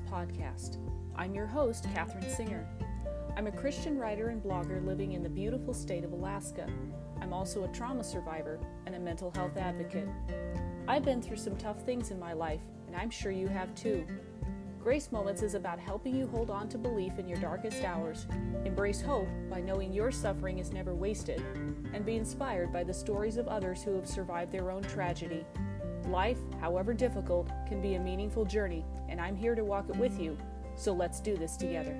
Podcast. I'm your host, Katherine Singer. I'm a Christian writer and blogger living in the beautiful state of Alaska. I'm also a trauma survivor and a mental health advocate. I've been through some tough things in my life, and I'm sure you have too. Grace Moments is about helping you hold on to belief in your darkest hours, embrace hope by knowing your suffering is never wasted, and be inspired by the stories of others who have survived their own tragedy. Life, however difficult, can be a meaningful journey, and I'm here to walk it with you. So let's do this together.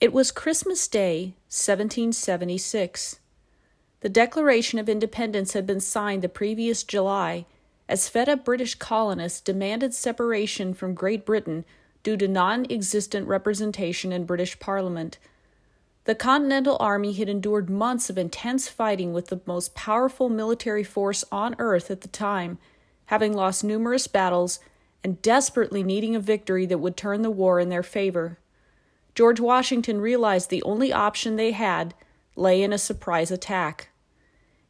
It was Christmas Day, 1776. The Declaration of Independence had been signed the previous July as fed up British colonists demanded separation from Great Britain due to non existent representation in British Parliament. The Continental Army had endured months of intense fighting with the most powerful military force on earth at the time, having lost numerous battles and desperately needing a victory that would turn the war in their favor. George Washington realized the only option they had lay in a surprise attack.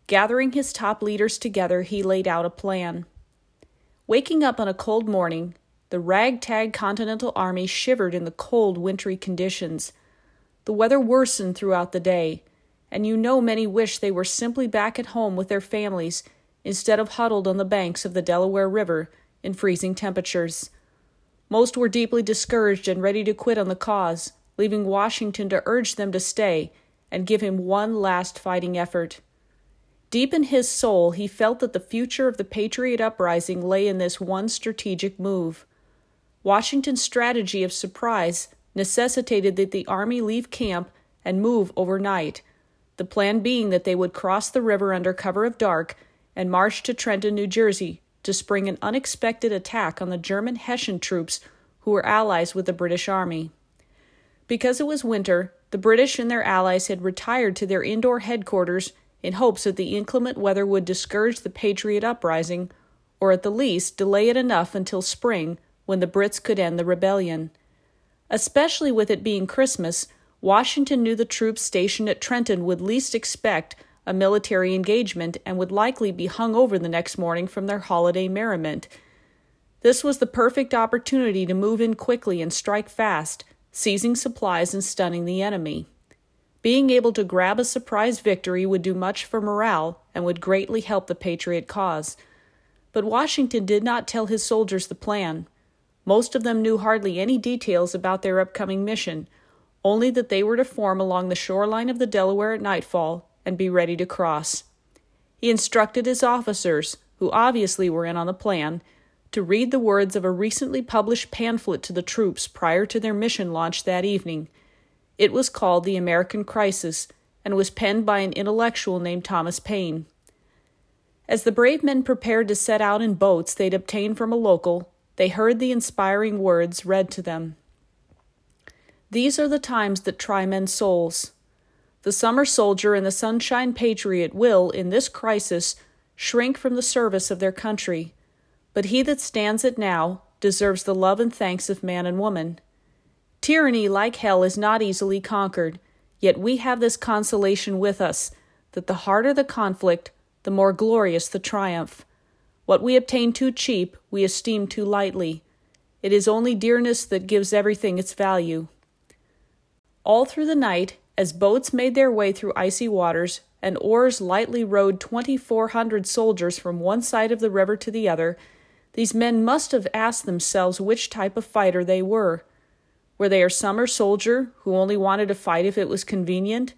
Gathering his top leaders together, he laid out a plan. Waking up on a cold morning, the ragtag Continental Army shivered in the cold, wintry conditions. The weather worsened throughout the day, and you know many wished they were simply back at home with their families instead of huddled on the banks of the Delaware River in freezing temperatures. Most were deeply discouraged and ready to quit on the cause, leaving Washington to urge them to stay and give him one last fighting effort. Deep in his soul, he felt that the future of the Patriot uprising lay in this one strategic move. Washington's strategy of surprise necessitated that the army leave camp and move overnight, the plan being that they would cross the river under cover of dark and march to Trenton, New Jersey, to spring an unexpected attack on the German Hessian troops who were allies with the British Army. Because it was winter, the British and their allies had retired to their indoor headquarters in hopes that the inclement weather would discourage the Patriot uprising, or at the least delay it enough until spring when the Brits could end the rebellion. Especially with it being Christmas, Washington knew the troops stationed at Trenton would least expect a military engagement and would likely be hung over the next morning from their holiday merriment. This was the perfect opportunity to move in quickly and strike fast, seizing supplies and stunning the enemy. Being able to grab a surprise victory would do much for morale and would greatly help the Patriot cause. But Washington did not tell his soldiers the plan. Most of them knew hardly any details about their upcoming mission, only that they were to form along the shoreline of the Delaware at nightfall and be ready to cross. He instructed his officers, who obviously were in on the plan, to read the words of a recently published pamphlet to the troops prior to their mission launch that evening it was called The American Crisis and was penned by an intellectual named Thomas Paine. As the brave men prepared to set out in boats they'd obtained from a local, they heard the inspiring words read to them. These are the times that try men's souls. The summer soldier and the sunshine patriot will, in this crisis, shrink from the service of their country, but he that stands it now deserves the love and thanks of man and woman. Tyranny, like hell, is not easily conquered, yet we have this consolation with us that the harder the conflict, the more glorious the triumph. What we obtain too cheap, we esteem too lightly. It is only dearness that gives everything its value. All through the night, as boats made their way through icy waters, and oars lightly rowed 2,400 soldiers from one side of the river to the other, these men must have asked themselves which type of fighter they were. Were they a summer soldier who only wanted to fight if it was convenient?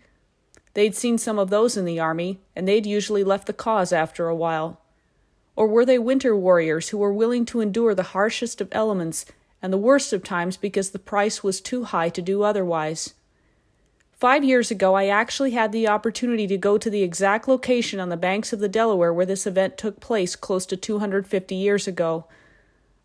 They'd seen some of those in the army, and they'd usually left the cause after a while. Or were they winter warriors who were willing to endure the harshest of elements and the worst of times because the price was too high to do otherwise? Five years ago, I actually had the opportunity to go to the exact location on the banks of the Delaware where this event took place close to 250 years ago.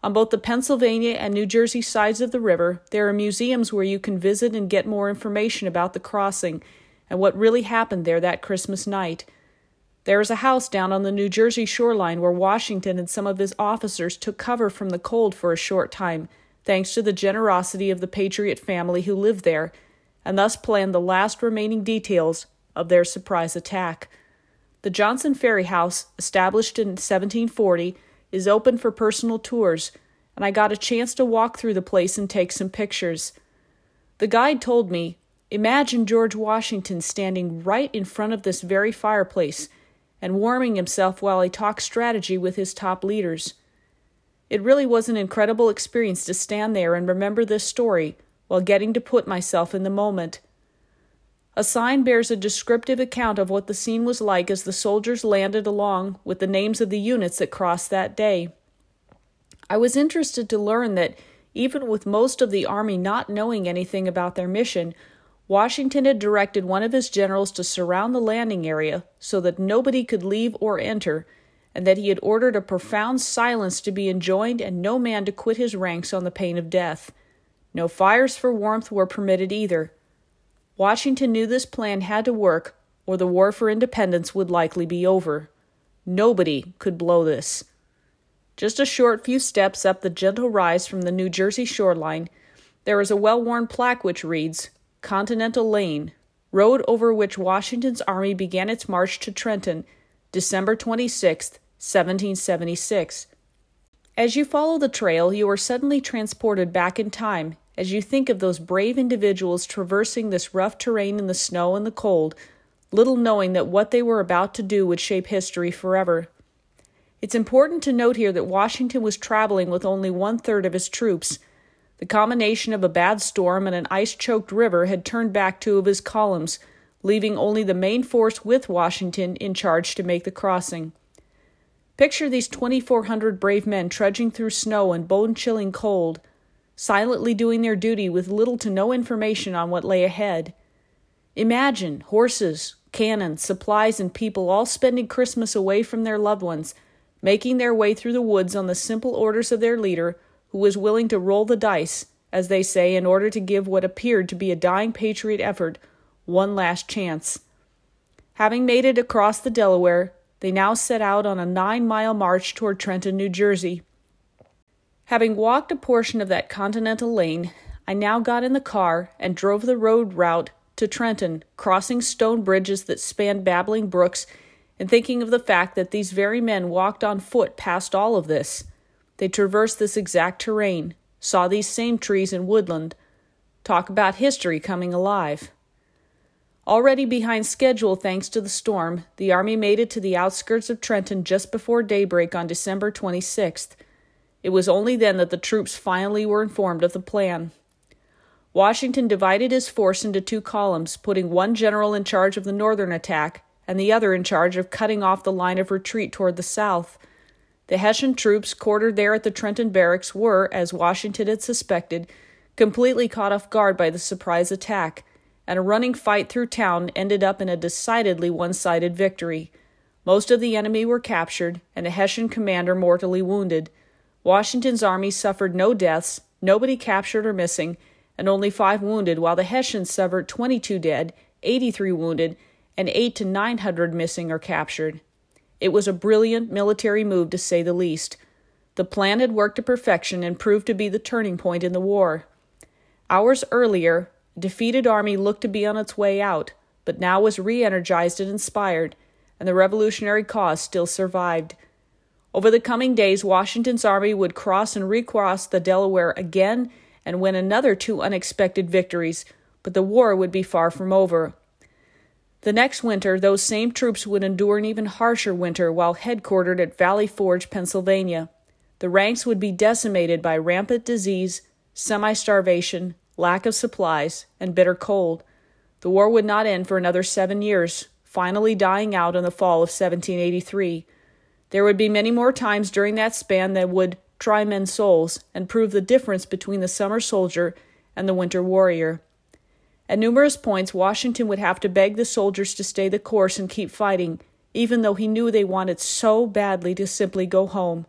On both the Pennsylvania and New Jersey sides of the river, there are museums where you can visit and get more information about the crossing and what really happened there that Christmas night. There is a house down on the New Jersey shoreline where Washington and some of his officers took cover from the cold for a short time, thanks to the generosity of the Patriot family who lived there, and thus planned the last remaining details of their surprise attack. The Johnson Ferry House, established in 1740, is open for personal tours, and I got a chance to walk through the place and take some pictures. The guide told me, Imagine George Washington standing right in front of this very fireplace and warming himself while he talked strategy with his top leaders. It really was an incredible experience to stand there and remember this story while getting to put myself in the moment. A sign bears a descriptive account of what the scene was like as the soldiers landed along with the names of the units that crossed that day. I was interested to learn that even with most of the Army not knowing anything about their mission, Washington had directed one of his generals to surround the landing area so that nobody could leave or enter, and that he had ordered a profound silence to be enjoined and no man to quit his ranks on the pain of death. No fires for warmth were permitted either. Washington knew this plan had to work, or the war for independence would likely be over. Nobody could blow this. Just a short few steps up the gentle rise from the New Jersey shoreline, there is a well worn plaque which reads Continental Lane, road over which Washington's army began its march to Trenton, December 26, 1776. As you follow the trail, you are suddenly transported back in time as you think of those brave individuals traversing this rough terrain in the snow and the cold, little knowing that what they were about to do would shape history forever. It's important to note here that Washington was traveling with only one third of his troops. The combination of a bad storm and an ice choked river had turned back two of his columns, leaving only the main force with Washington in charge to make the crossing. Picture these 2,400 brave men trudging through snow and bone chilling cold silently doing their duty with little to no information on what lay ahead. Imagine horses, cannon, supplies, and people all spending Christmas away from their loved ones, making their way through the woods on the simple orders of their leader, who was willing to roll the dice, as they say, in order to give what appeared to be a dying patriot effort one last chance. Having made it across the Delaware, they now set out on a nine mile march toward Trenton, New Jersey. Having walked a portion of that continental lane, I now got in the car and drove the road route to Trenton, crossing stone bridges that spanned babbling brooks, and thinking of the fact that these very men walked on foot past all of this. They traversed this exact terrain, saw these same trees and woodland. Talk about history coming alive. Already behind schedule thanks to the storm, the Army made it to the outskirts of Trenton just before daybreak on December 26th. It was only then that the troops finally were informed of the plan. Washington divided his force into two columns, putting one general in charge of the northern attack and the other in charge of cutting off the line of retreat toward the south. The Hessian troops quartered there at the Trenton barracks were, as Washington had suspected, completely caught off guard by the surprise attack, and a running fight through town ended up in a decidedly one sided victory. Most of the enemy were captured, and the Hessian commander mortally wounded. Washington's army suffered no deaths, nobody captured or missing, and only five wounded, while the Hessians suffered 22 dead, 83 wounded, and 8 to 900 missing or captured. It was a brilliant military move to say the least. The plan had worked to perfection and proved to be the turning point in the war. Hours earlier, a defeated army looked to be on its way out, but now was re energized and inspired, and the revolutionary cause still survived. Over the coming days, Washington's army would cross and recross the Delaware again and win another two unexpected victories, but the war would be far from over. The next winter, those same troops would endure an even harsher winter while headquartered at Valley Forge, Pennsylvania. The ranks would be decimated by rampant disease, semi starvation, lack of supplies, and bitter cold. The war would not end for another seven years, finally dying out in the fall of 1783. There would be many more times during that span that would try men's souls and prove the difference between the summer soldier and the winter warrior. At numerous points, Washington would have to beg the soldiers to stay the course and keep fighting, even though he knew they wanted so badly to simply go home.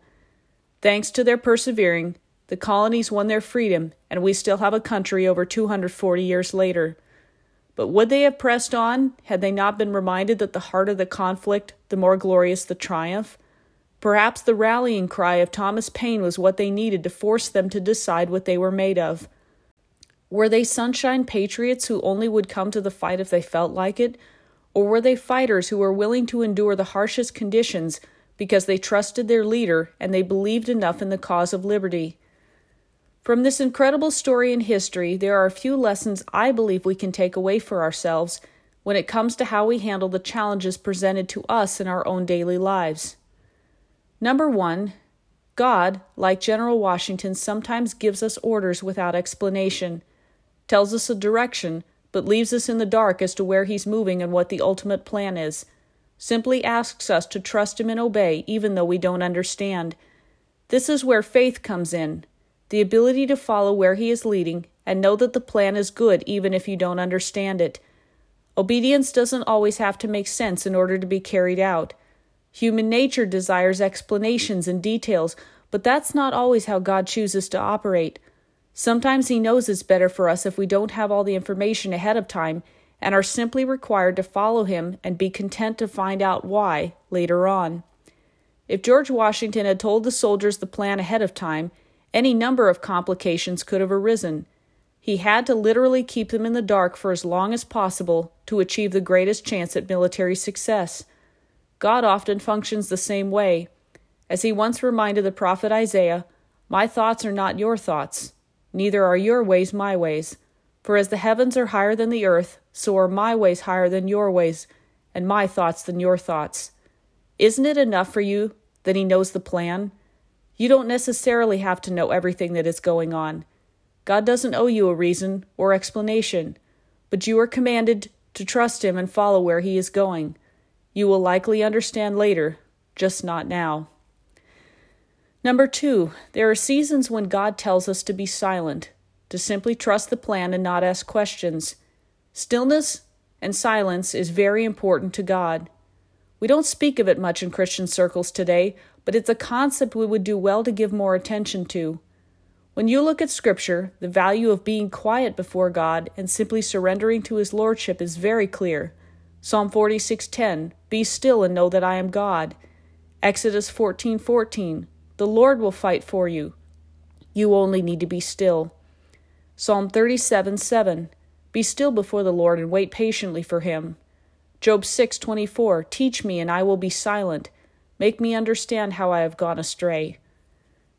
Thanks to their persevering, the colonies won their freedom, and we still have a country over 240 years later. But would they have pressed on had they not been reminded that the harder the conflict, the more glorious the triumph? Perhaps the rallying cry of Thomas Paine was what they needed to force them to decide what they were made of. Were they sunshine patriots who only would come to the fight if they felt like it? Or were they fighters who were willing to endure the harshest conditions because they trusted their leader and they believed enough in the cause of liberty. From this incredible story in history, there are a few lessons I believe we can take away for ourselves when it comes to how we handle the challenges presented to us in our own daily lives. Number one, God, like General Washington, sometimes gives us orders without explanation, tells us a direction, but leaves us in the dark as to where He's moving and what the ultimate plan is. Simply asks us to trust Him and obey, even though we don't understand. This is where faith comes in the ability to follow where He is leading and know that the plan is good even if you don't understand it. Obedience doesn't always have to make sense in order to be carried out. Human nature desires explanations and details, but that's not always how God chooses to operate. Sometimes He knows it's better for us if we don't have all the information ahead of time and are simply required to follow Him and be content to find out why later on. If George Washington had told the soldiers the plan ahead of time, any number of complications could have arisen. He had to literally keep them in the dark for as long as possible to achieve the greatest chance at military success. God often functions the same way. As he once reminded the prophet Isaiah, My thoughts are not your thoughts, neither are your ways my ways. For as the heavens are higher than the earth, so are my ways higher than your ways, and my thoughts than your thoughts. Isn't it enough for you that he knows the plan? You don't necessarily have to know everything that is going on. God doesn't owe you a reason or explanation, but you are commanded to trust Him and follow where He is going. You will likely understand later, just not now. Number two, there are seasons when God tells us to be silent, to simply trust the plan and not ask questions. Stillness and silence is very important to God. We don't speak of it much in Christian circles today, but it's a concept we would do well to give more attention to. When you look at Scripture, the value of being quiet before God and simply surrendering to His Lordship is very clear. Psalm 46:10, Be still and know that I am God. Exodus 14:14, The Lord will fight for you. You only need to be still. Psalm 37 7. Be still before the Lord and wait patiently for him. Job 6:24, Teach me and I will be silent. Make me understand how I have gone astray.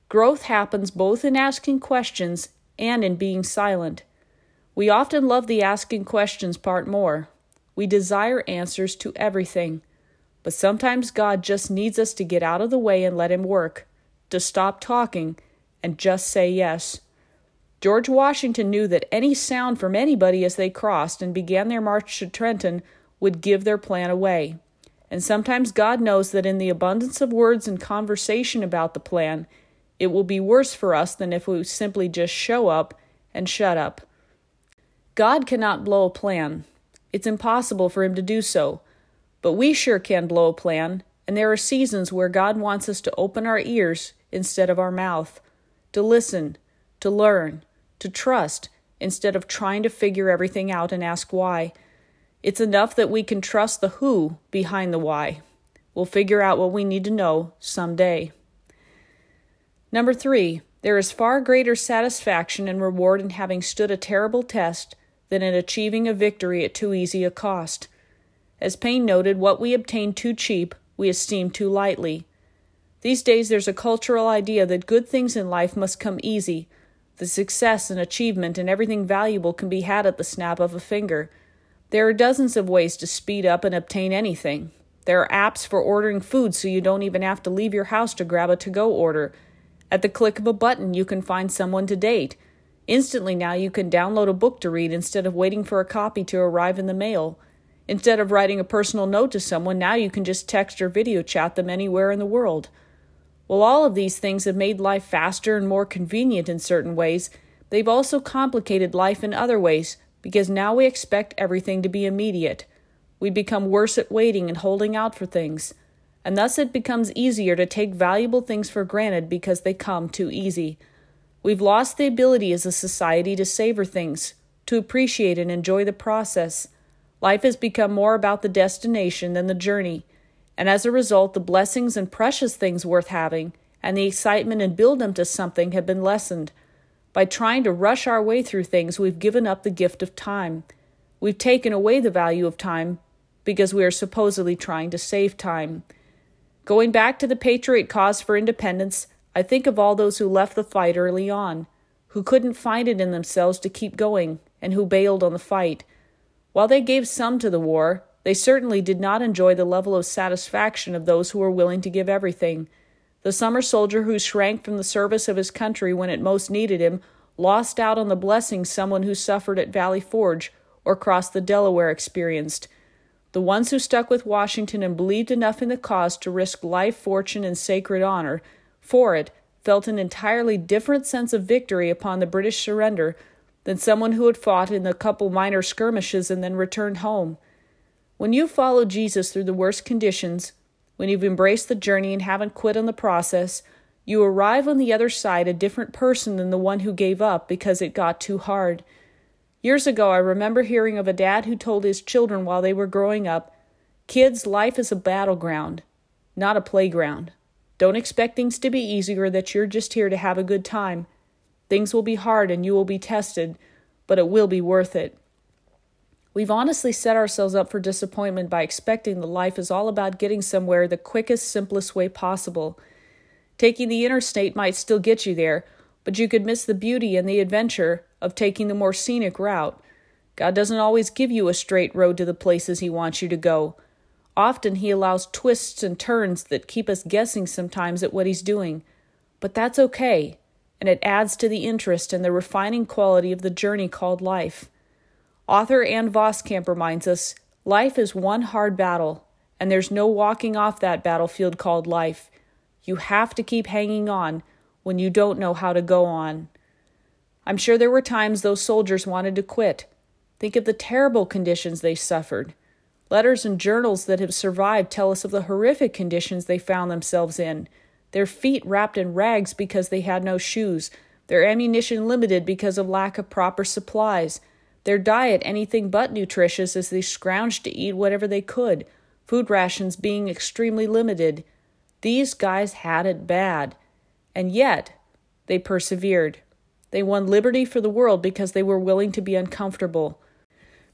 Growth happens both in asking questions and in being silent. We often love the asking questions part more. We desire answers to everything. But sometimes God just needs us to get out of the way and let Him work, to stop talking and just say yes. George Washington knew that any sound from anybody as they crossed and began their march to Trenton would give their plan away. And sometimes God knows that in the abundance of words and conversation about the plan, it will be worse for us than if we simply just show up and shut up. God cannot blow a plan. It's impossible for him to do so. But we sure can blow a plan, and there are seasons where God wants us to open our ears instead of our mouth, to listen, to learn, to trust, instead of trying to figure everything out and ask why. It's enough that we can trust the who behind the why. We'll figure out what we need to know someday. Number three, there is far greater satisfaction and reward in having stood a terrible test than in achieving a victory at too easy a cost. As Paine noted, what we obtain too cheap, we esteem too lightly. These days, there's a cultural idea that good things in life must come easy, the success and achievement and everything valuable can be had at the snap of a finger. There are dozens of ways to speed up and obtain anything. There are apps for ordering food so you don't even have to leave your house to grab a to go order. At the click of a button, you can find someone to date. Instantly now, you can download a book to read instead of waiting for a copy to arrive in the mail. Instead of writing a personal note to someone, now you can just text or video chat them anywhere in the world. While all of these things have made life faster and more convenient in certain ways, they've also complicated life in other ways because now we expect everything to be immediate. We become worse at waiting and holding out for things and thus it becomes easier to take valuable things for granted because they come too easy. We've lost the ability as a society to savor things, to appreciate and enjoy the process. Life has become more about the destination than the journey, and as a result, the blessings and precious things worth having and the excitement and build them to something have been lessened. By trying to rush our way through things, we've given up the gift of time. We've taken away the value of time because we are supposedly trying to save time. Going back to the patriot cause for independence, I think of all those who left the fight early on, who couldn't find it in themselves to keep going, and who bailed on the fight. While they gave some to the war, they certainly did not enjoy the level of satisfaction of those who were willing to give everything. The summer soldier who shrank from the service of his country when it most needed him lost out on the blessings someone who suffered at Valley Forge or crossed the Delaware experienced. The ones who stuck with Washington and believed enough in the cause to risk life, fortune, and sacred honor for it felt an entirely different sense of victory upon the British surrender than someone who had fought in a couple minor skirmishes and then returned home. When you follow Jesus through the worst conditions, when you've embraced the journey and haven't quit on the process, you arrive on the other side a different person than the one who gave up because it got too hard. Years ago, I remember hearing of a dad who told his children while they were growing up Kids, life is a battleground, not a playground. Don't expect things to be easy or that you're just here to have a good time. Things will be hard and you will be tested, but it will be worth it. We've honestly set ourselves up for disappointment by expecting that life is all about getting somewhere the quickest, simplest way possible. Taking the interstate might still get you there, but you could miss the beauty and the adventure of taking the more scenic route. God doesn't always give you a straight road to the places He wants you to go. Often He allows twists and turns that keep us guessing sometimes at what He's doing. But that's okay, and it adds to the interest and the refining quality of the journey called life. Author Ann Voskamp reminds us life is one hard battle, and there's no walking off that battlefield called life. You have to keep hanging on when you don't know how to go on. I'm sure there were times those soldiers wanted to quit. Think of the terrible conditions they suffered. Letters and journals that have survived tell us of the horrific conditions they found themselves in. Their feet wrapped in rags because they had no shoes, their ammunition limited because of lack of proper supplies, their diet anything but nutritious as they scrounged to eat whatever they could, food rations being extremely limited. These guys had it bad. And yet, they persevered. They won liberty for the world because they were willing to be uncomfortable.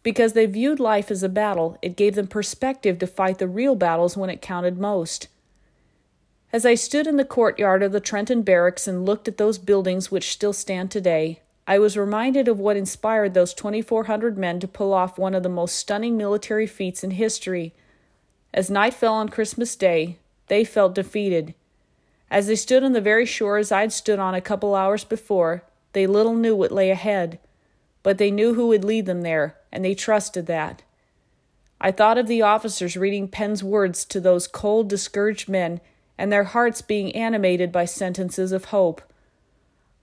Because they viewed life as a battle, it gave them perspective to fight the real battles when it counted most. As I stood in the courtyard of the Trenton Barracks and looked at those buildings which still stand today, I was reminded of what inspired those 2,400 men to pull off one of the most stunning military feats in history. As night fell on Christmas Day, they felt defeated. As they stood on the very shores I'd stood on a couple hours before, they little knew what lay ahead. But they knew who would lead them there, and they trusted that. I thought of the officers reading Paine's words to those cold, discouraged men, and their hearts being animated by sentences of hope.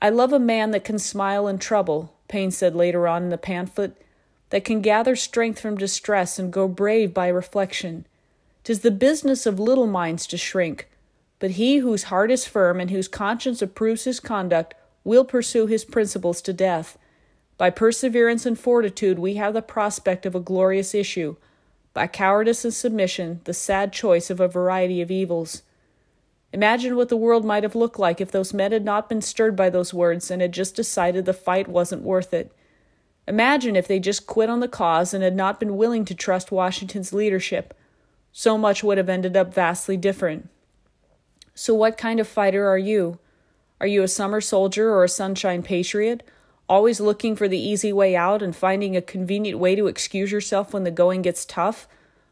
I love a man that can smile in trouble, Paine said later on in the pamphlet, that can gather strength from distress and go brave by reflection. Tis the business of little minds to shrink, but he whose heart is firm and whose conscience approves his conduct will pursue his principles to death. By perseverance and fortitude, we have the prospect of a glorious issue. By cowardice and submission, the sad choice of a variety of evils. Imagine what the world might have looked like if those men had not been stirred by those words and had just decided the fight wasn't worth it. Imagine if they just quit on the cause and had not been willing to trust Washington's leadership. So much would have ended up vastly different. So, what kind of fighter are you? Are you a summer soldier or a sunshine patriot, always looking for the easy way out and finding a convenient way to excuse yourself when the going gets tough?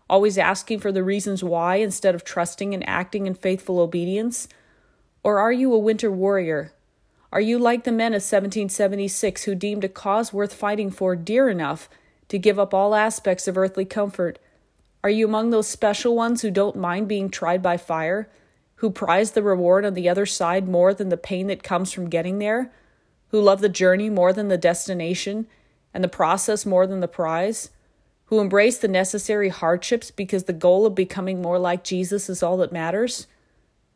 Always asking for the reasons why instead of trusting and acting in faithful obedience? Or are you a winter warrior? Are you like the men of 1776 who deemed a cause worth fighting for dear enough to give up all aspects of earthly comfort? Are you among those special ones who don't mind being tried by fire, who prize the reward on the other side more than the pain that comes from getting there, who love the journey more than the destination, and the process more than the prize? Who embrace the necessary hardships because the goal of becoming more like Jesus is all that matters?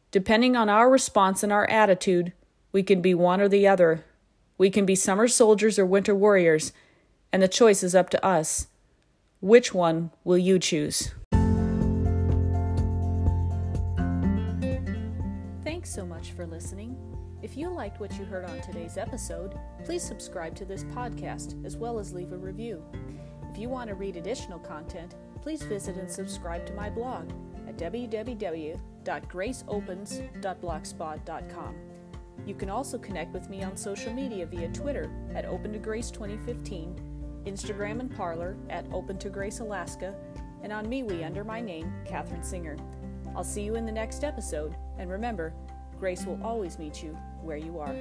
Depending on our response and our attitude, we can be one or the other. We can be summer soldiers or winter warriors, and the choice is up to us. Which one will you choose? Thanks so much for listening. If you liked what you heard on today's episode, please subscribe to this podcast as well as leave a review. If you want to read additional content, please visit and subscribe to my blog at www.graceopens.blogspot.com. You can also connect with me on social media via Twitter at Open to Grace 2015, Instagram and Parler at Open to Grace Alaska, and on MeWe under my name, Katherine Singer. I'll see you in the next episode, and remember, grace will always meet you where you are.